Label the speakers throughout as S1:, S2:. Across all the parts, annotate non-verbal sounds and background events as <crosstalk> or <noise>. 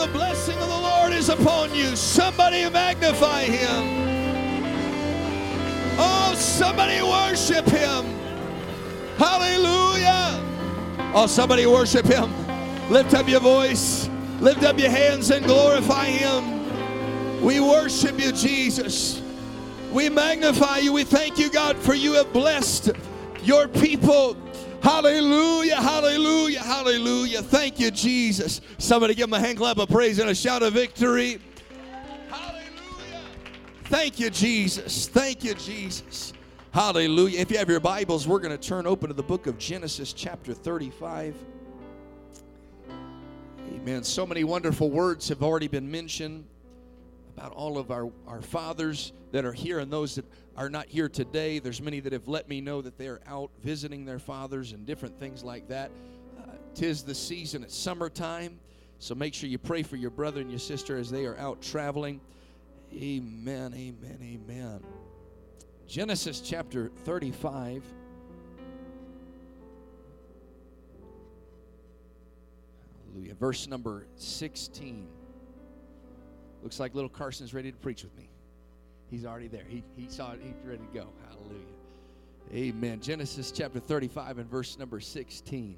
S1: the blessing of the Lord is upon you. Somebody magnify him. Oh, somebody worship him. Hallelujah. Oh, somebody worship him. Lift up your voice, lift up your hands, and glorify him. We worship you, Jesus. We magnify you. We thank you, God, for you have blessed your people. Hallelujah, hallelujah, hallelujah. Thank you, Jesus. Somebody give him a hand clap of praise and a shout of victory. Hallelujah. Thank you, Jesus. Thank you, Jesus. Hallelujah. If you have your Bibles, we're going to turn open to the book of Genesis, chapter 35. Amen. So many wonderful words have already been mentioned about all of our, our fathers that are here and those that are not here today. There's many that have let me know that they are out visiting their fathers and different things like that. Uh, tis the season, it's summertime. So make sure you pray for your brother and your sister as they are out traveling. Amen, amen, amen. Genesis chapter 35. Hallelujah. Verse number 16. Looks like little Carson's ready to preach with me. He's already there. He, he saw it. He's ready to go. Hallelujah. Amen. Genesis chapter 35 and verse number 16.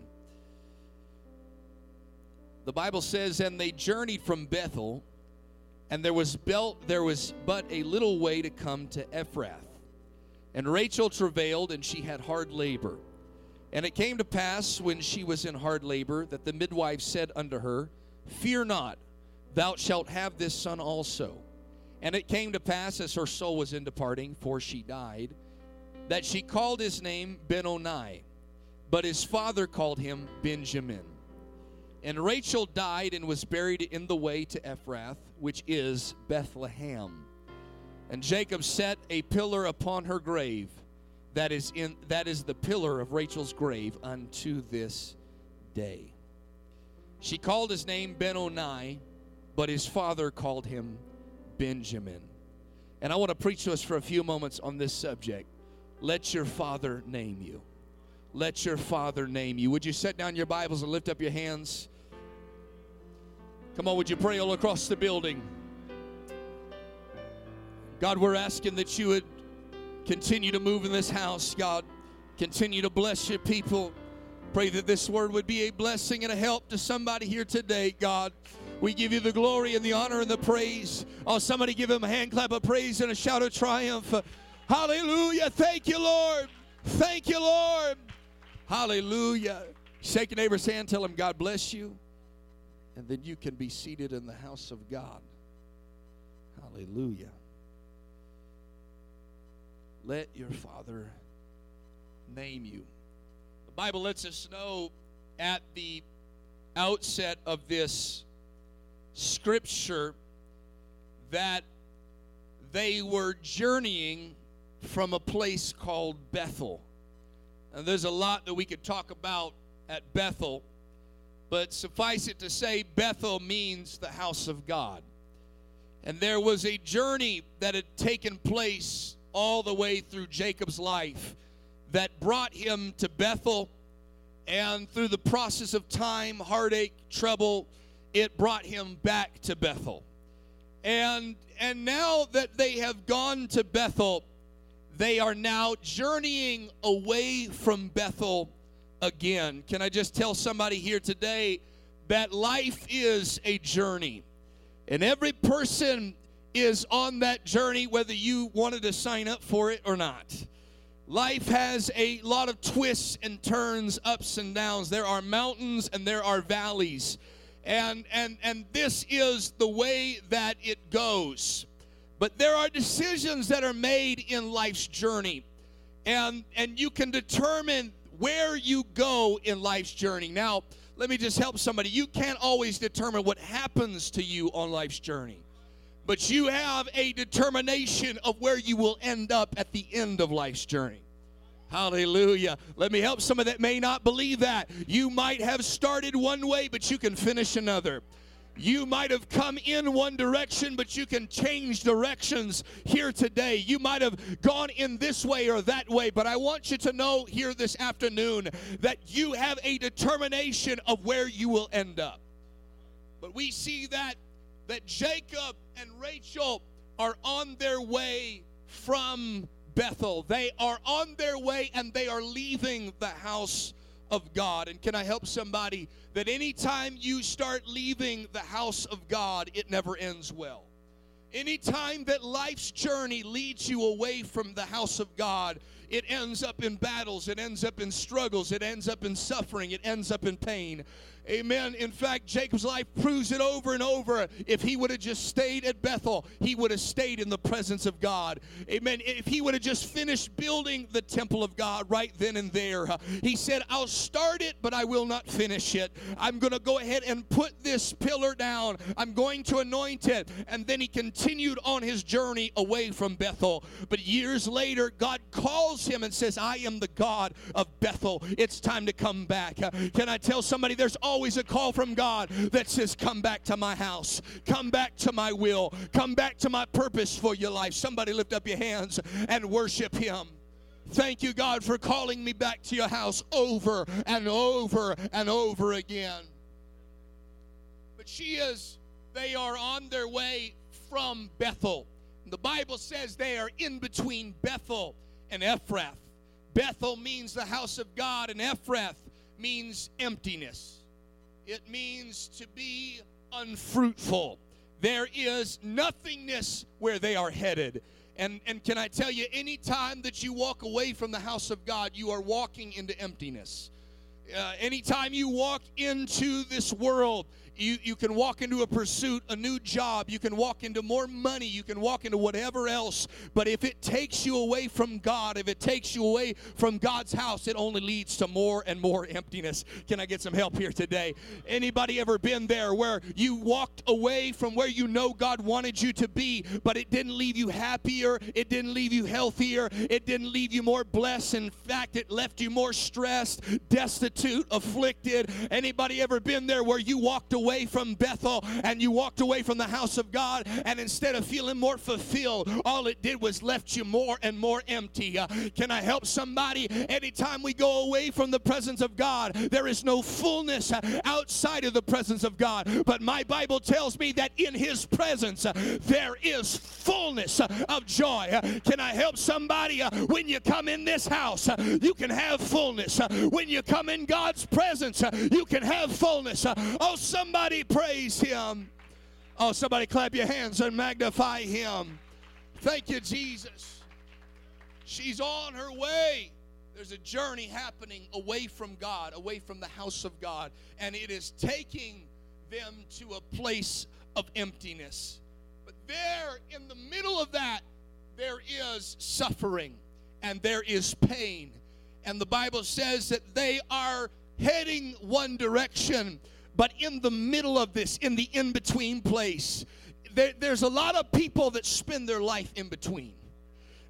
S1: The Bible says, And they journeyed from Bethel, and there was, belt, there was but a little way to come to Ephrath. And Rachel travailed, and she had hard labor. And it came to pass when she was in hard labor that the midwife said unto her, Fear not, thou shalt have this son also. And it came to pass as her soul was in departing, for she died, that she called his name Benoni, but his father called him Benjamin. And Rachel died and was buried in the way to Ephrath, which is Bethlehem. And Jacob set a pillar upon her grave. That is in that is the pillar of Rachel's grave unto this day. She called his name Benoni, but his father called him Benjamin. And I want to preach to us for a few moments on this subject. Let your father name you. Let your father name you. Would you set down your Bibles and lift up your hands? Come on, would you pray all across the building? God, we're asking that you would continue to move in this house, God. Continue to bless your people. Pray that this word would be a blessing and a help to somebody here today, God. We give you the glory and the honor and the praise. Oh, somebody give him a hand clap of praise and a shout of triumph. Hallelujah. Thank you, Lord. Thank you, Lord. Hallelujah. Shake your neighbor's hand, tell him, God bless you. And then you can be seated in the house of God. Hallelujah. Let your Father name you. The Bible lets us know at the outset of this scripture that they were journeying from a place called Bethel. And there's a lot that we could talk about at Bethel, but suffice it to say, Bethel means the house of God. And there was a journey that had taken place all the way through Jacob's life that brought him to Bethel. And through the process of time, heartache, trouble, it brought him back to Bethel. And and now that they have gone to Bethel, they are now journeying away from Bethel again. Can I just tell somebody here today that life is a journey. And every person is on that journey whether you wanted to sign up for it or not. Life has a lot of twists and turns, ups and downs. There are mountains and there are valleys and and and this is the way that it goes. But there are decisions that are made in life's journey. And and you can determine where you go in life's journey. Now let me just help somebody. You can't always determine what happens to you on life's journey. But you have a determination of where you will end up at the end of life's journey Hallelujah. Let me help some of that may not believe that. You might have started one way, but you can finish another. You might have come in one direction, but you can change directions here today. You might have gone in this way or that way, but I want you to know here this afternoon that you have a determination of where you will end up. But we see that that Jacob and Rachel are on their way from Bethel. They are on their way and they are leaving the house of God. And can I help somebody that anytime you start leaving the house of God, it never ends well. Anytime that life's journey leads you away from the house of God, it ends up in battles, it ends up in struggles, it ends up in suffering, it ends up in pain. Amen. In fact, Jacob's life proves it over and over. If he would have just stayed at Bethel, he would have stayed in the presence of God. Amen. If he would have just finished building the temple of God right then and there, uh, he said, I'll start it, but I will not finish it. I'm going to go ahead and put this pillar down. I'm going to anoint it. And then he continued on his journey away from Bethel. But years later, God calls him and says, I am the God of Bethel. It's time to come back. Uh, can I tell somebody there's always a call from God that says, Come back to my house, come back to my will, come back to my purpose for your life. Somebody lift up your hands and worship Him. Thank you, God, for calling me back to your house over and over and over again. But she is, they are on their way from Bethel. The Bible says they are in between Bethel and Ephrath. Bethel means the house of God, and Ephrath means emptiness. It means to be unfruitful. There is nothingness where they are headed. And, and can I tell you, anytime that you walk away from the house of God, you are walking into emptiness. Uh, anytime you walk into this world, you, you can walk into a pursuit, a new job, you can walk into more money, you can walk into whatever else. But if it takes you away from God, if it takes you away from God's house, it only leads to more and more emptiness. Can I get some help here today? Anybody ever been there where you walked away from where you know God wanted you to be, but it didn't leave you happier, it didn't leave you healthier, it didn't leave you more blessed. In fact, it left you more stressed, destitute, afflicted. Anybody ever been there where you walked away? Away from Bethel and you walked away from the house of God, and instead of feeling more fulfilled, all it did was left you more and more empty. Uh, can I help somebody? Anytime we go away from the presence of God, there is no fullness uh, outside of the presence of God. But my Bible tells me that in His presence uh, there is fullness uh, of joy. Can I help somebody? When you come in this house, you can have fullness. When you come in God's presence, you can have fullness. Oh, somebody Somebody praise him. Oh, somebody clap your hands and magnify him. Thank you, Jesus. She's on her way. There's a journey happening away from God, away from the house of God, and it is taking them to a place of emptiness. But there, in the middle of that, there is suffering and there is pain. And the Bible says that they are heading one direction, but in the middle of this, in the in between place, there, there's a lot of people that spend their life in between.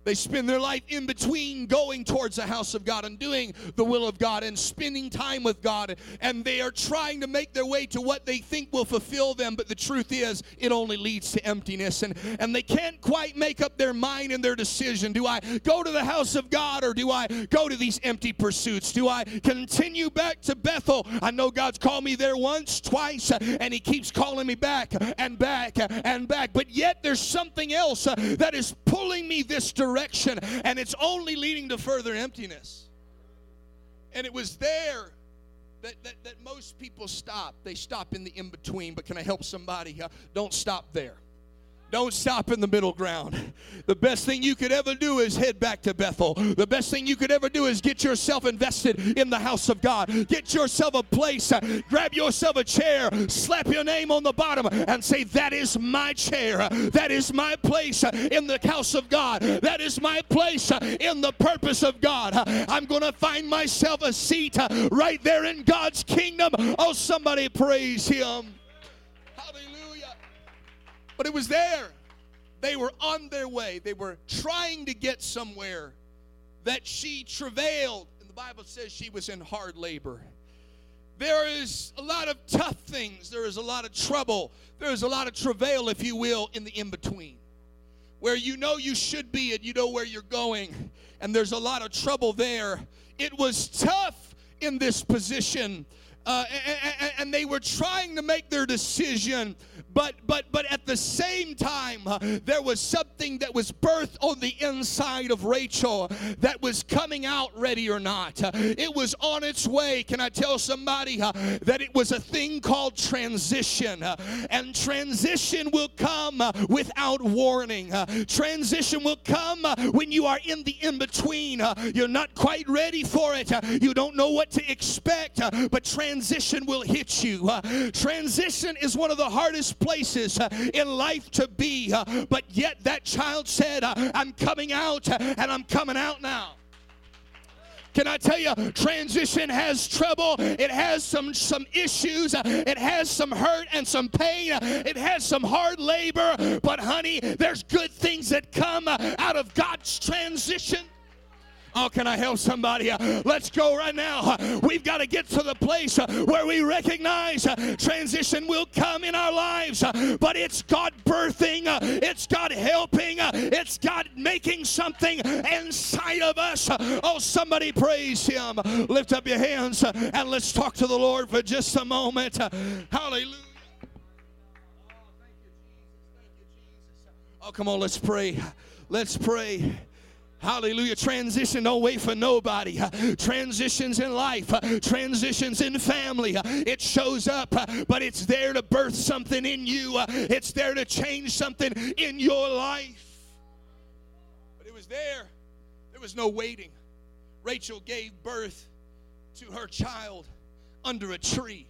S1: They spend their life in between going towards the house of God and doing the will of God and spending time with God. And they are trying to make their way to what they think will fulfill them. But the truth is, it only leads to emptiness. And, and they can't quite make up their mind and their decision. Do I go to the house of God or do I go to these empty pursuits? Do I continue back to Bethel? I know God's called me there once, twice, and He keeps calling me back and back and back. But yet there's something else uh, that is pulling me this direction and it's only leading to further emptiness. And it was there that, that, that most people stop. They stop in the in between, but can I help somebody? Uh, don't stop there. Don't stop in the middle ground. The best thing you could ever do is head back to Bethel. The best thing you could ever do is get yourself invested in the house of God. Get yourself a place, grab yourself a chair, slap your name on the bottom, and say, That is my chair. That is my place in the house of God. That is my place in the purpose of God. I'm going to find myself a seat right there in God's kingdom. Oh, somebody praise Him. But it was there. They were on their way. They were trying to get somewhere that she travailed. And the Bible says she was in hard labor. There is a lot of tough things. There is a lot of trouble. There is a lot of travail, if you will, in the in between. Where you know you should be and you know where you're going, and there's a lot of trouble there. It was tough in this position uh, and they were trying to make their decision but but but at the same time uh, there was something that was birthed on the inside of Rachel that was coming out ready or not. Uh, it was on its way. Can I tell somebody uh, that it was a thing called transition? Uh, and transition will come uh, without warning. Transition will come when you are in the in between you're not quite ready for it. You don't know what to expect but transition will hit you transition is one of the hardest places uh, in life to be. Uh, but yet that child said, uh, I'm coming out and I'm coming out now. Can I tell you, transition has trouble. It has some some issues. It has some hurt and some pain. It has some hard labor. But honey, there's good things that come out of God's transition. Oh, can I help somebody? Uh, let's go right now. Uh, we've got to get to the place uh, where we recognize uh, transition will come in our lives, uh, but it's God birthing, uh, it's God helping, it's God making something inside of us. Oh, somebody praise Him. Lift up your hands and let's talk to the Lord for just a moment. Hallelujah. Oh, oh, come on, let's pray. Let's pray. Hallelujah. Transition don't wait for nobody. Transitions in life, transitions in family. It shows up, but it's there to birth something in you. It's there to change something in your life. But it was there. There was no waiting. Rachel gave birth to her child under a tree.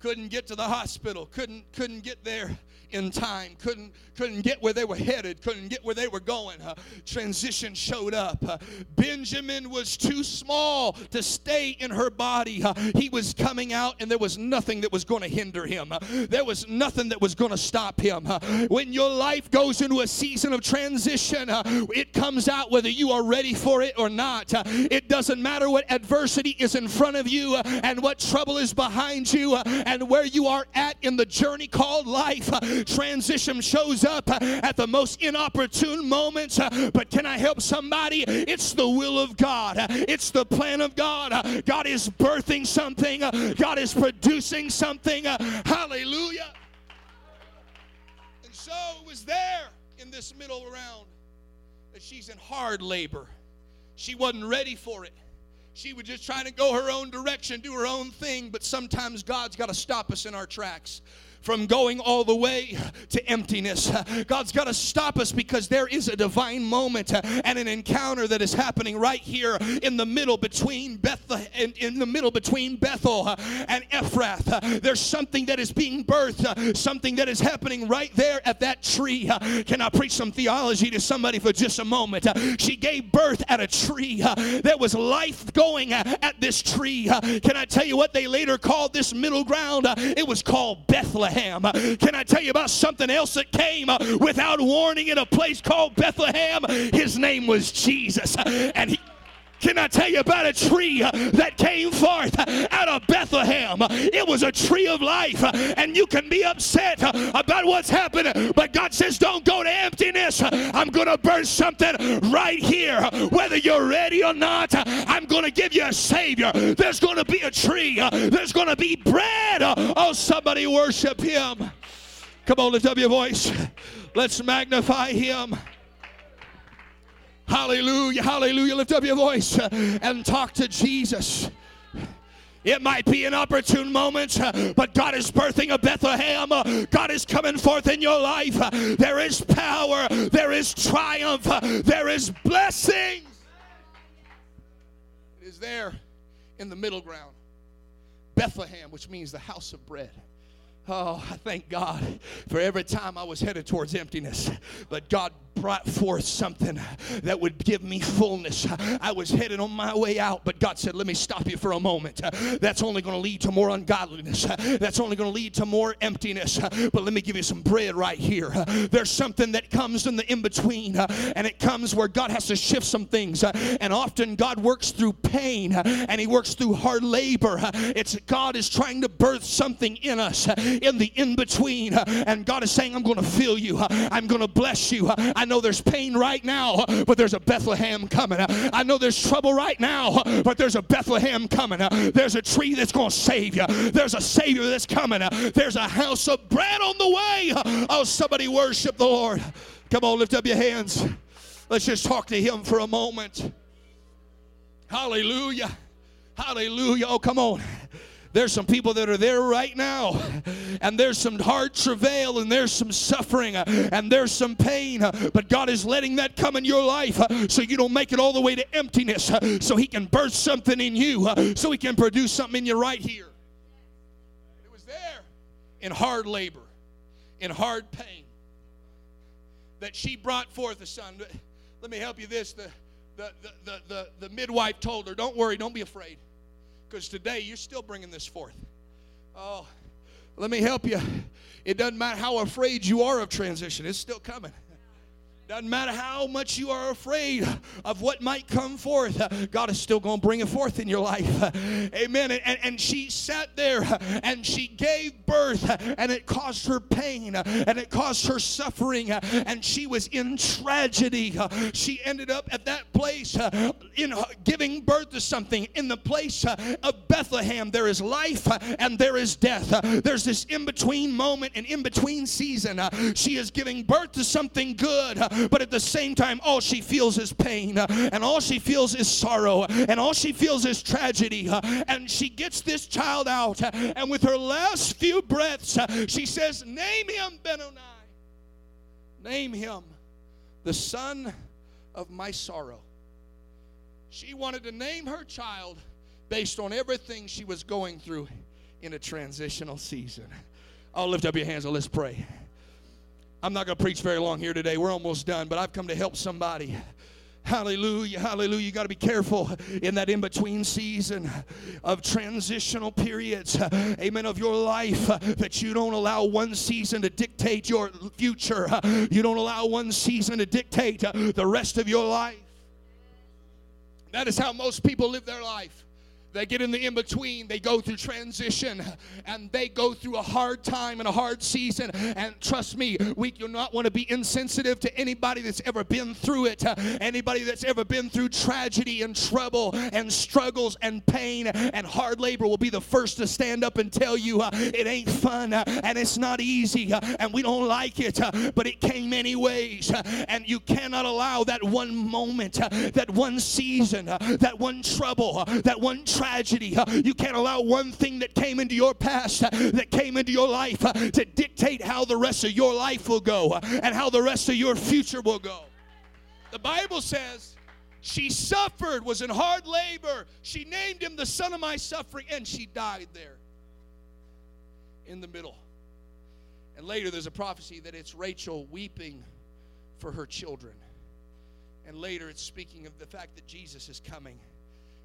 S1: Couldn't get to the hospital. Couldn't couldn't get there in time, couldn't, couldn't get where they were headed, couldn't get where they were going. Uh, transition showed up. Uh, Benjamin was too small to stay in her body. Uh, he was coming out, and there was nothing that was going to hinder him. There was nothing that was going to stop him. When your life goes into a season of transition, it comes out whether you are ready for it or not. it doesn't matter what adversity is in front of you and what trouble is behind you and where you are at in the journey called life transition shows up at the most inopportune moments. But can I help somebody? It's the will of God, it's the plan of God. God is birthing something, God is producing something. Hallelujah. And so it was there in this middle round that she's in hard labor. She wasn't ready for it. She was just trying to go her own direction, do her own thing, but sometimes God's got to stop us in our tracks from going all the way to emptiness. God's got to stop us because there is a divine moment and an encounter that is happening right here in the middle between Bethlehem, in, in the middle between Bethel and Ephrath. There's something that is being birthed, something that is happening right there at that tree. Can I preach some theology to somebody for just a moment? She gave birth at a tree. There was life going at this tree. Can I tell you what they later called this middle ground? It was called Bethlehem. Bethlehem. Can I tell you about something else that came uh, without warning in a place called Bethlehem? His name was Jesus. And he can I tell you about a tree that came forth out of Bethlehem? It was a tree of life, and you can be upset about what's happening, but God says, Don't go to emptiness. I'm going to burn something right here. Whether you're ready or not, I'm going to give you a Savior. There's going to be a tree, there's going to be bread. Oh, somebody worship Him. Come on, lift up your voice. Let's magnify Him. Hallelujah, hallelujah. Lift up your voice uh, and talk to Jesus. It might be an opportune moment, uh, but God is birthing a Bethlehem. Uh, God is coming forth in your life. There is power, there is triumph, there is blessing. It is there in the middle ground. Bethlehem, which means the house of bread. Oh, I thank God for every time I was headed towards emptiness. But God brought forth something that would give me fullness. I was headed on my way out, but God said, Let me stop you for a moment. That's only going to lead to more ungodliness. That's only going to lead to more emptiness. But let me give you some bread right here. There's something that comes in the in between, and it comes where God has to shift some things. And often God works through pain and He works through hard labor. It's God is trying to birth something in us in the in between. And God is saying, I'm going to fill you, I'm going to bless you. I know there's pain right now, but there's a Bethlehem coming. I know there's trouble right now, but there's a Bethlehem coming. There's a tree that's going to save you. There's a Savior that's coming. There's a house of bread on the way. Oh, somebody worship the Lord. Come on, lift up your hands. Let's just talk to Him for a moment. Hallelujah. Hallelujah. Oh, come on. There's some people that are there right now, and there's some hard travail, and there's some suffering, and there's some pain. But God is letting that come in your life so you don't make it all the way to emptiness, so He can birth something in you, so He can produce something in you right here. It was there in hard labor, in hard pain, that she brought forth a son. Let me help you this. The, the, the, the, the, the midwife told her, Don't worry, don't be afraid. Because today you're still bringing this forth. Oh, let me help you. It doesn't matter how afraid you are of transition, it's still coming. Doesn't matter how much you are afraid of what might come forth, God is still going to bring it forth in your life. Amen. And, and she sat there and she gave birth, and it caused her pain and it caused her suffering, and she was in tragedy. She ended up at that place uh, in uh, giving birth to something. In the place uh, of Bethlehem, there is life and there is death. There's this in between moment and in between season. She is giving birth to something good but at the same time, all she feels is pain, uh, and all she feels is sorrow, and all she feels is tragedy. Uh, and she gets this child out, uh, and with her last few breaths, she says, Name him Benoni. Name him the son of my sorrow. She wanted to name her child based on everything she was going through in a transitional season. I'll lift up your hands and let's pray. I'm not going to preach very long here today. We're almost done, but I've come to help somebody. Hallelujah, hallelujah. You got to be careful in that in between season of transitional periods, amen, of your life that you don't allow one season to dictate your future. You don't allow one season to dictate the rest of your life. That is how most people live their life. They get in the in between, they go through transition, and they go through a hard time and a hard season. And trust me, we do not want to be insensitive to anybody that's ever been through it, uh, anybody that's ever been through tragedy and trouble and struggles and pain and hard labor will be the first to stand up and tell you uh, it ain't fun uh, and it's not easy uh, and we don't like it, uh, but it came anyways. Uh, and you cannot allow that one moment, that one season, that one trouble, that one tragedy. You can't allow one thing that came into your past, that came into your life, to dictate how the rest of your life will go and how the rest of your future will go. The Bible says she suffered, was in hard labor. She named him the son of my suffering, and she died there in the middle. And later there's a prophecy that it's Rachel weeping for her children. And later it's speaking of the fact that Jesus is coming.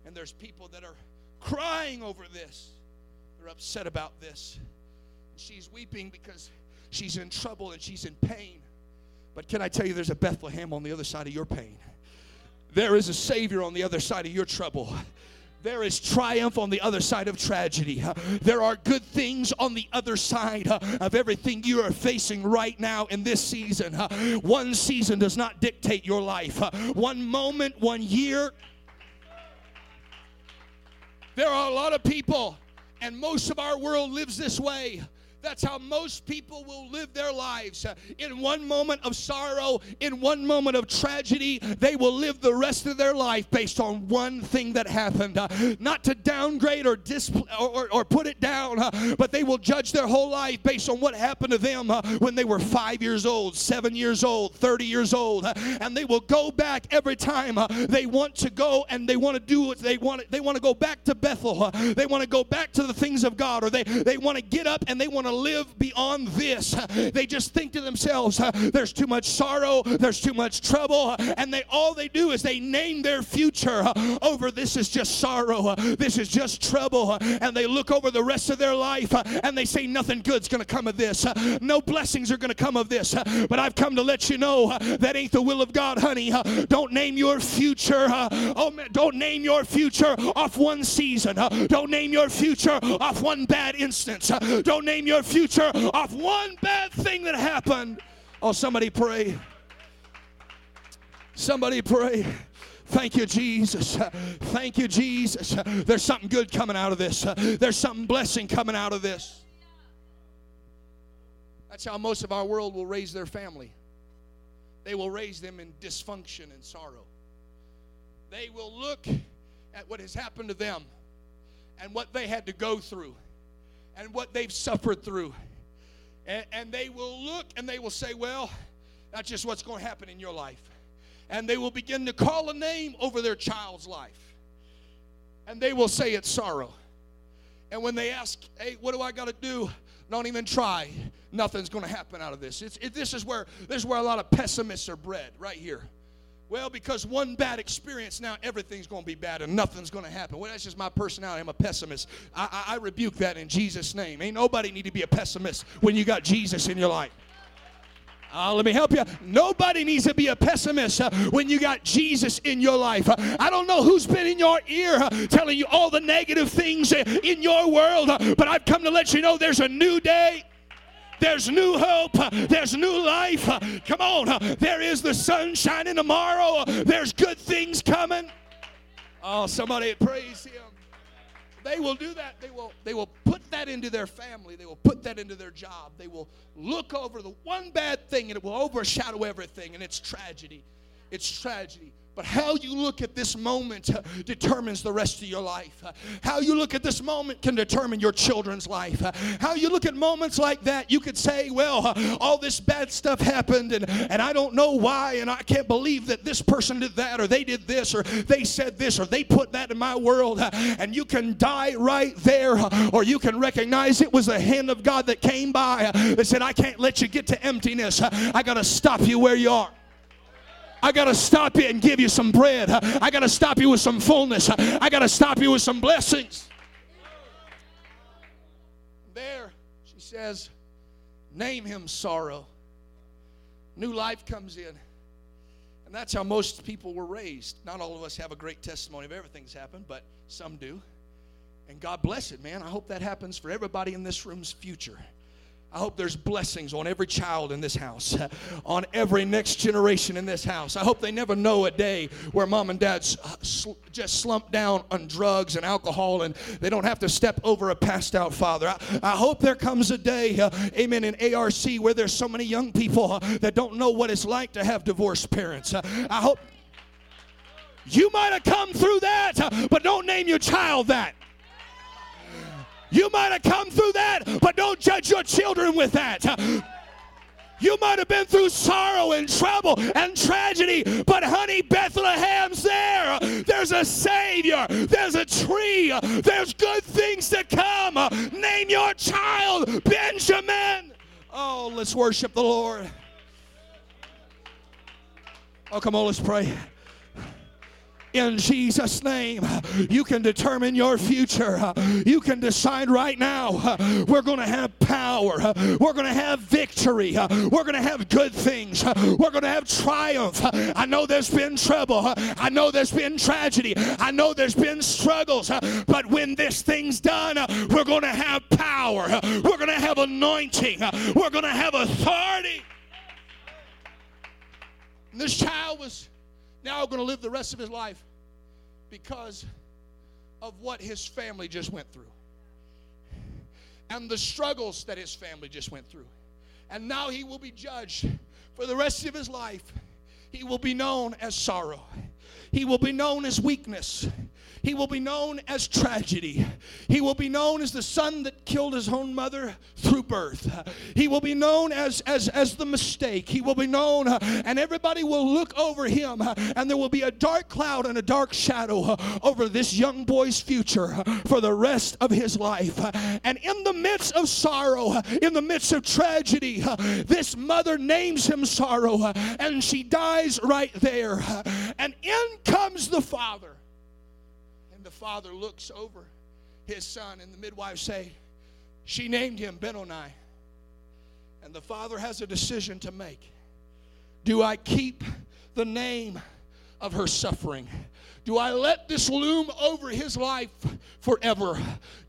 S1: And there's people that are crying over this. They're upset about this. She's weeping because she's in trouble and she's in pain. But can I tell you, there's a Bethlehem on the other side of your pain. There is a Savior on the other side of your trouble. There is triumph on the other side of tragedy. There are good things on the other side of everything you are facing right now in this season. One season does not dictate your life. One moment, one year, there are a lot of people, and most of our world lives this way. That's how most people will live their lives. In one moment of sorrow, in one moment of tragedy, they will live the rest of their life based on one thing that happened. Not to downgrade or, disp- or, or, put it down, but they will judge their whole life based on what happened to them when they were five years old, seven years old, 30 years old. and they will go back every time they want to go and they want to do what they want. They want to go back to Bethel. They want to go back to the things of God, or they, they want to get up and they want to live beyond this. They just think to themselves, uh, there's too much sorrow, there's too much trouble, and they all they do is they name their future oh, over this is just sorrow, this is just trouble, and they look over the rest of their life and they say nothing good's going to come of this. No blessings are going to come of this. But I've come to let you know that ain't the will of God, honey. Don't name your future. Oh man, don't name your future off one season. Don't name your future off one bad instance. Don't name future off one bad thing that happened. Oh, somebody pray. Somebody pray. Thank you, Jesus. Thank you, Jesus. There's something good coming out of this. There's something blessing coming out of this. That's how most of our world will raise their family. They will raise them in dysfunction and sorrow. They will look at what has happened to them and what they had to go through and what they've suffered through. And, and they will look and they will say, Well, that's just what's going to happen in your life. And they will begin to call a name over their child's life. And they will say it's sorrow. And when they ask, Hey, what do I got to do? Don't even try. Nothing's going to happen out of this. It's, it, this, is where, this is where a lot of pessimists are bred, right here. Well, because one bad experience, now everything's going to be bad and nothing's going to happen. Well, that's just my personality. I'm a pessimist. I, I, I rebuke that in Jesus' name. Ain't nobody need to be a pessimist when you got Jesus in your life. Uh, let me help you. Nobody needs to be a pessimist uh, when you got Jesus in your life. Uh, I don't know who's been in your ear uh, telling you all the negative things uh, in your world, uh, but I've come to let you know there's a new day. There's new hope. There's new life. Come on. There is the sun shining tomorrow. There's good things coming. Oh, somebody praise him. They will do that. They will, they will put that into their family. They will put that into their job. They will look over the one bad thing and it will overshadow everything, and it's tragedy. It's tragedy. But how you look at this moment uh, determines the rest of your life. Uh, how you look at this moment can determine your children's life. Uh, how you look at moments like that, you could say, well, all this bad stuff happened and, and I don't know why and I can't believe that this person did that or they did this or they said this or they put that in my world. And you can die right there or you can recognize it was the hand of God that came by that said, I can't let you get to emptiness. I got to stop you where you are. I got to stop you and give you some bread. I got to stop you with some fullness. I got to stop you with some blessings. There, she says, name him sorrow. New life comes in. And that's how most people were raised. Not all of us have a great testimony of everything's happened, but some do. And God bless it, man. I hope that happens for everybody in this room's future. I hope there's blessings on every child in this house, <laughs> on every next generation in this house. I hope they never know a day where mom and dad just slump down on drugs and alcohol and they don't have to step over a passed out father. I, I hope there comes a day, uh, amen, in ARC where there's so many young people uh, that don't know what it's like to have divorced parents. Uh, I hope you might have come through that, uh, but don't name your child that. You might have come through that, but don't judge your children with that. You might have been through sorrow and trouble and tragedy, but honey, Bethlehem's there. There's a Savior. There's a tree. There's good things to come. Name your child Benjamin. Oh, let's worship the Lord. Oh, come on, let's pray in Jesus' name. You can determine your future. You can decide right now we're going to have power. We're going to have victory. We're going to have good things. We're going to have triumph. I know there's been trouble. I know there's been tragedy. I know there's been struggles. But when this thing's done, we're going to have power. We're going to have anointing. We're going to have authority. this child was now going to live the rest of his life because of what his family just went through and the struggles that his family just went through. And now he will be judged for the rest of his life. He will be known as sorrow. He will be known as weakness. He will be known as tragedy. He will be known as the son that killed his own mother through birth. He will be known as, as, as the mistake. He will be known, and everybody will look over him, and there will be a dark cloud and a dark shadow over this young boy's future for the rest of his life. And in the midst of sorrow, in the midst of tragedy, this mother names him sorrow, and she dies right there. And in comes the father the father looks over his son, and the midwives say, She named him Benoni. And the father has a decision to make. Do I keep the name of her suffering? Do I let this loom over his life forever?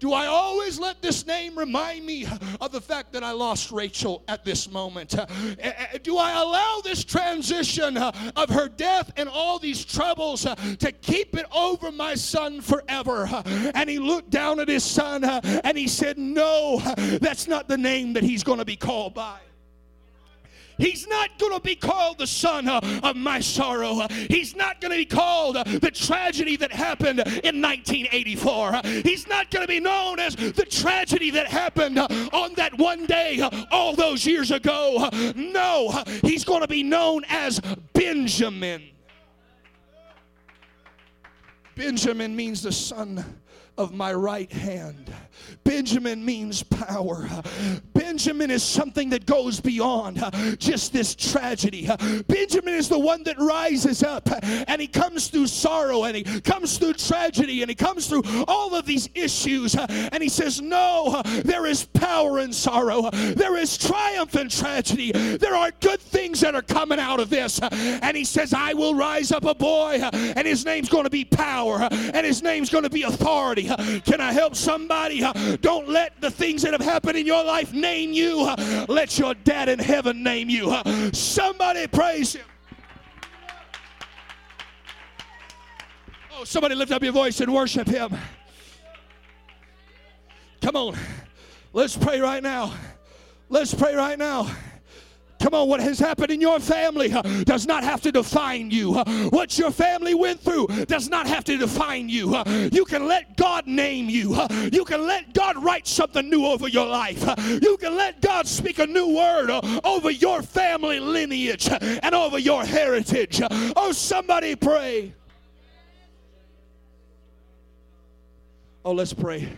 S1: Do I always let this name remind me of the fact that I lost Rachel at this moment? Eh, eh, do I allow this transition eh, of her death and all these troubles to keep it over my son forever? And he looked down at his son and he said, No, that's not the name that he's going to be called by. He's not going to be called the son uh, of my sorrow. He's not going to be called the tragedy that happened in 1984. He's not going to be known as the tragedy that happened on that one day all those years ago. No, he's going to be known as Benjamin. Benjamin means the son of my right hand. Benjamin means power. Benjamin is something that goes beyond uh, just this tragedy. Uh, Benjamin is the one that rises up uh, and he comes through sorrow and he comes through tragedy and he comes through all of these issues and he says, No, there is power in sorrow. There is triumph in tragedy. There are good things that are coming out of this. And he says, I will rise up a boy and his name's going to be power and his name's going to be authority. Can I help somebody? Don't let the things that have happened in your life name you. Let your dad in heaven name you. Somebody praise him. Oh, somebody lift up your voice and worship him. Come on. Let's pray right now. Let's pray right now. Come on, what has happened in your family uh, does not have to define you. Uh, what your family went through does not have to define you. Uh, you can let God name you. You can let God write something new over your life. You can let God speak a new word over your family lineage and over your heritage. Oh, somebody pray. Oh, let's pray.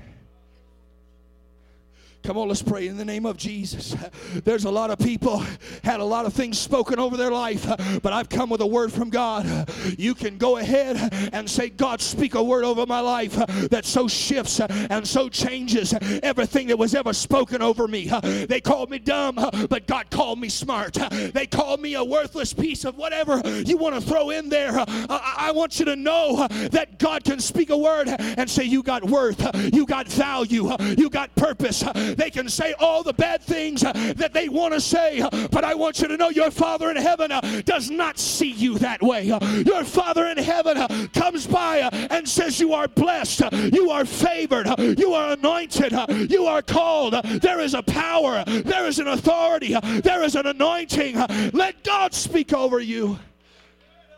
S1: Come on, let's pray in the name of Jesus. There's a lot of people had a lot of things spoken over their life, but I've come with a word from God. You can go ahead and say, God, speak a word over my life that so shifts and so changes everything that was ever spoken over me. They called me dumb, but God called me smart. They called me a worthless piece of whatever you want to throw in there. I want you to know that God can speak a word and say, You got worth, you got value, you got purpose they can say all the bad things uh, that they want to say, uh, but I want you to know your Father in heaven uh, does not see you that way. Uh, your Father in heaven uh, comes by uh, and says, You are blessed, you are favored, you are anointed, you are called. There is a power, there is an authority, there is an anointing. Let God speak over you.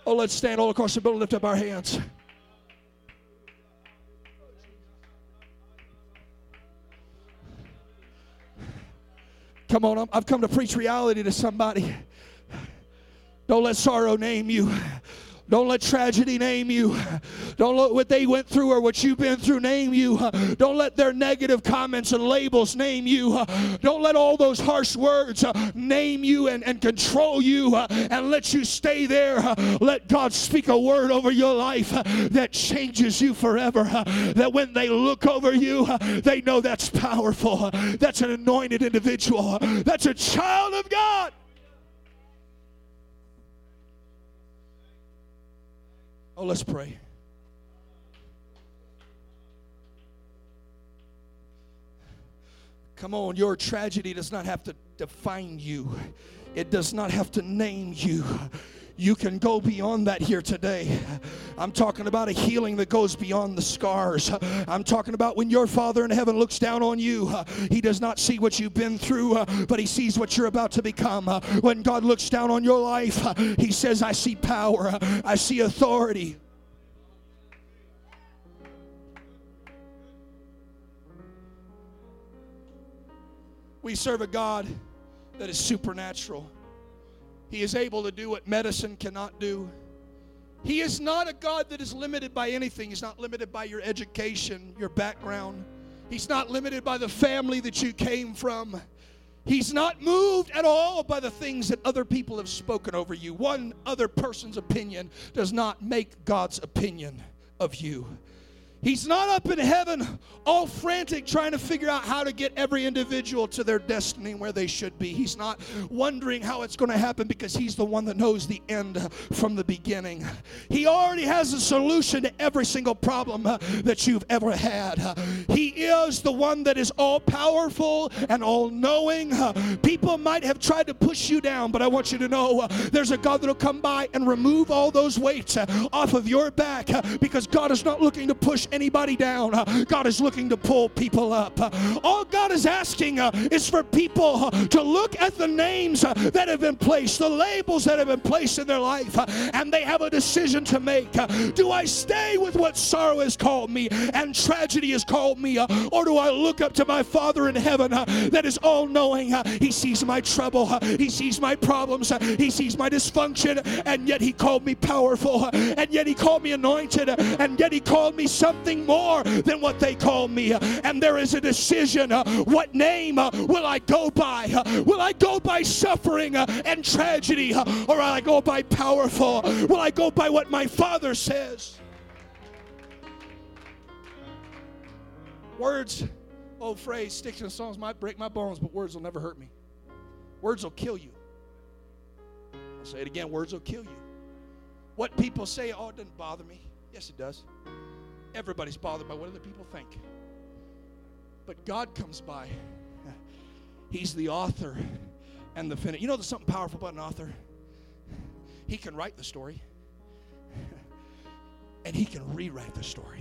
S1: Oh, let's stand all across the building, lift up our hands. Come on, I've come to preach reality to somebody. Don't let sorrow name you. Don't let tragedy name you. Don't let what they went through or what you've been through name you. Don't let their negative comments and labels name you. Don't let all those harsh words name you and, and control you and let you stay there. Let God speak a word over your life that changes you forever. That when they look over you, they know that's powerful. That's an anointed individual. That's a child of God. Oh, let's pray. Come on, your tragedy does not have to define you, it does not have to name you. You can go beyond that here today. I'm talking about a healing that goes beyond the scars. I'm talking about when your Father in heaven looks down on you, He does not see what you've been through, but He sees what you're about to become. When God looks down on your life, He says, I see power, I see authority. We serve a God that is supernatural. He is able to do what medicine cannot do. He is not a God that is limited by anything. He's not limited by your education, your background. He's not limited by the family that you came from. He's not moved at all by the things that other people have spoken over you. One other person's opinion does not make God's opinion of you. He's not up in heaven all frantic trying to figure out how to get every individual to their destiny where they should be. He's not wondering how it's going to happen because he's the one that knows the end from the beginning. He already has a solution to every single problem that you've ever had. He is the one that is all powerful and all knowing. People might have tried to push you down, but I want you to know there's a God that'll come by and remove all those weights off of your back because God is not looking to push anybody down. Uh, God is looking to pull people up. Uh, all God is asking uh, is for people uh, to look at the names uh, that have been placed, the labels that have been placed in their life, uh, and they have a decision to make. Do I stay with what sorrow has called me and tragedy has called me, or do I look up to my Father in heaven that is all knowing? He sees my trouble, He sees my problems, He sees my dysfunction, and yet He called me powerful, and yet He called me anointed, and yet He called me something something more than what they call me. And there is a decision uh, what name uh, will I go by? Uh, will I go by suffering and tragedy? Or will I go by powerful? Will I go by what my Father says? Words, old phrase, sticks and stones might break my bones, but words will never hurt me. Words will kill you. I'll say it again words will kill you. What people say, oh, it doesn't bother me. Yes, it does. Everybody's bothered by what other people think. But God comes by. He's the author and the finish. You know, there's something powerful about an author. He can write the story, and he can rewrite the story.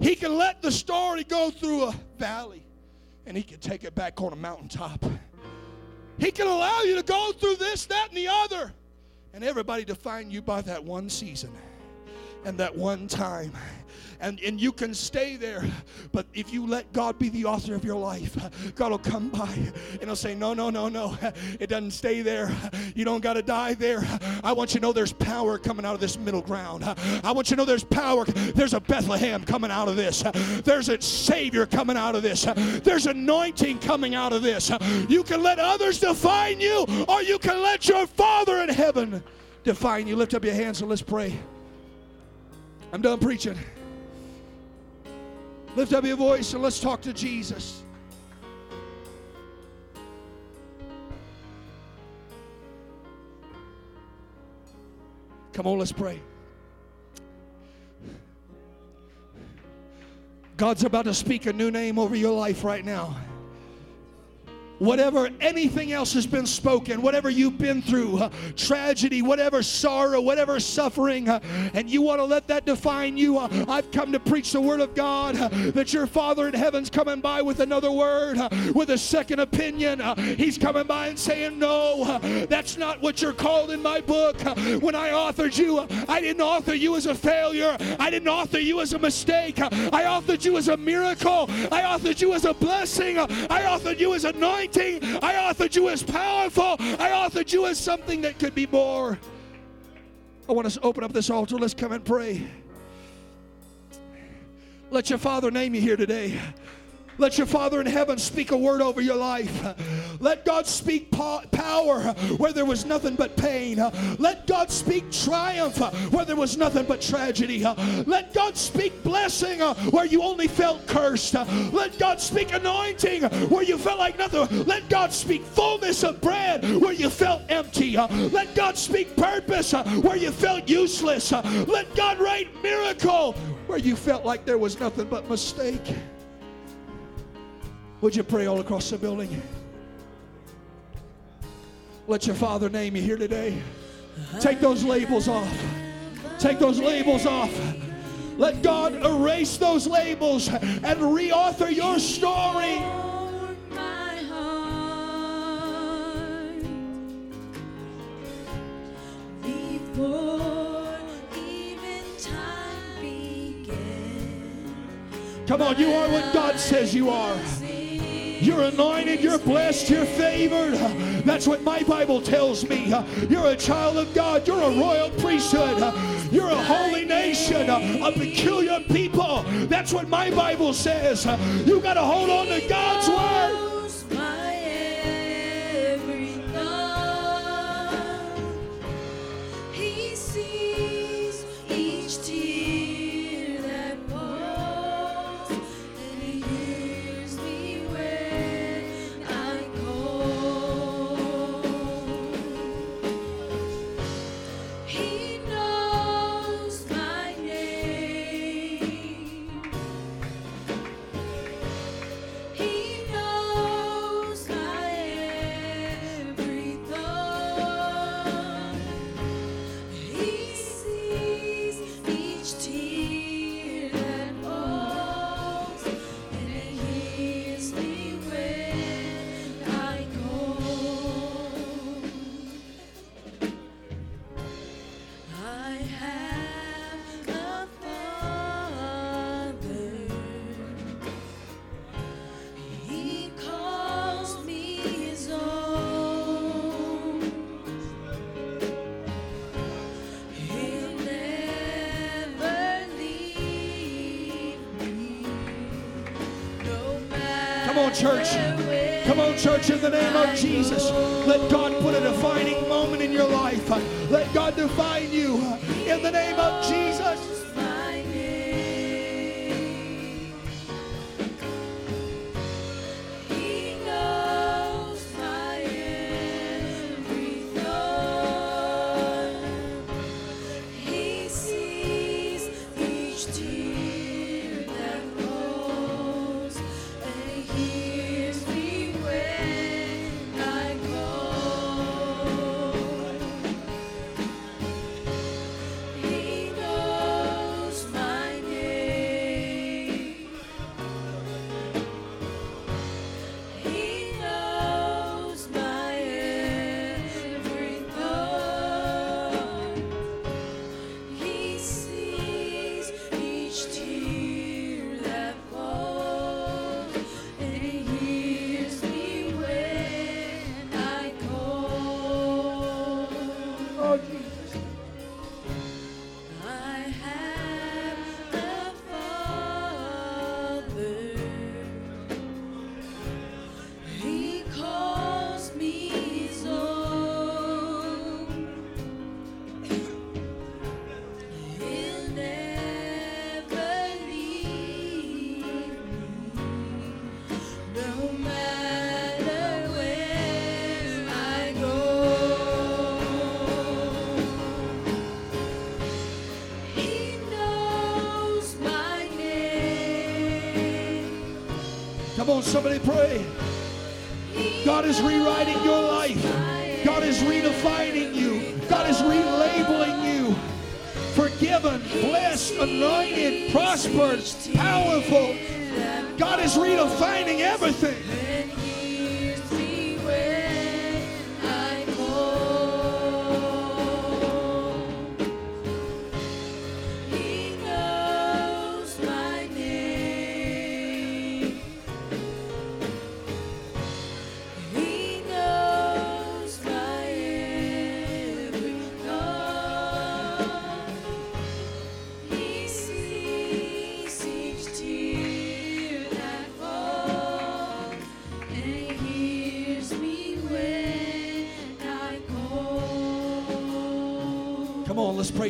S1: He can let the story go through a valley, and he can take it back on a mountaintop. He can allow you to go through this, that, and the other, and everybody define you by that one season and that one time. And, and you can stay there. But if you let God be the author of your life, God will come by and He'll say, No, no, no, no. It doesn't stay there. You don't got to die there. I want you to know there's power coming out of this middle ground. I want you to know there's power. There's a Bethlehem coming out of this. There's a Savior coming out of this. There's anointing coming out of this. You can let others define you, or you can let your Father in heaven define you. Lift up your hands and let's pray. I'm done preaching. Lift up your voice and let's talk to Jesus. Come on, let's pray. God's about to speak a new name over your life right now whatever anything else has been spoken, whatever you've been through, uh, tragedy, whatever sorrow, whatever suffering, uh, and you want to let that define you, uh, I've come to preach the word of God that your Father in heaven's coming by with another word, with a second opinion. He's coming by and saying, No, that's not what you're called in my book. when I authored you, I didn't author you as a failure, I didn't author you as a mistake, I authored you as a miracle, I authored you as a blessing, I authored you as anointing anointing. I authored you as powerful. I authored you as something that could be more. I want us to open up this altar. Let's come and pray. Let your Father name you here today. Let your Father in heaven speak a word over your life. Let God speak power where there was nothing but pain. Let God speak triumph where there was nothing but tragedy. Let God speak blessing where you only felt cursed. Let God speak anointing where you felt like nothing. Let God speak fullness of bread where you felt empty. Let God speak purpose where you felt useless. Let God write miracle where you felt like there was nothing but mistake. Would you pray all across the building? Let your Father name you here today. Take those labels off. Take those labels off. Let God erase those labels and reauthor your story. Come on, you are what God says you are. You're anointed, you're blessed, you're favored. That's what my Bible tells me. You're a child of God, you're a royal priesthood, you're a holy nation, a peculiar people. That's what my Bible says. You got to hold on to God's word.
S2: Church. Come on, church, in the name of Jesus. Let God put a defining moment in your life. Let God define you in the name of Jesus. On, somebody pray. God is rewriting your life. God is redefining you. God is relabeling you. Forgiven, blessed, anointed, prosperous, powerful. God is redefining everything.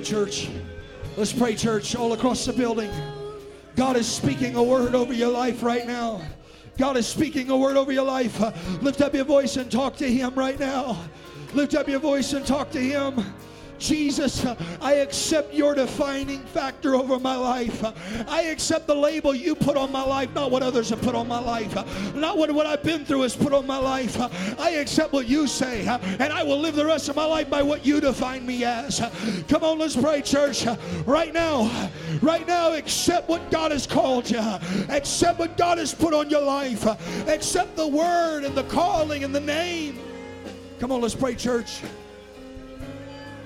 S2: Church. Let's pray, church, all across the building. God is speaking a word over your life right now. God is speaking a word over your life. lift up your voice and talk to Him right now. Lift up your voice and talk to Him. Jesus, I accept your defining factor over my life. I accept the label you put on my life, not what others have put on my life, not what, what I've been through has put on my life. I accept what you say, and I will live the rest of my life by what you define me as. Come on, let's pray, church. Right now, right now, accept what God has called you, accept what God has put on your life, accept the word and the calling and the name. Come on, let's pray, church.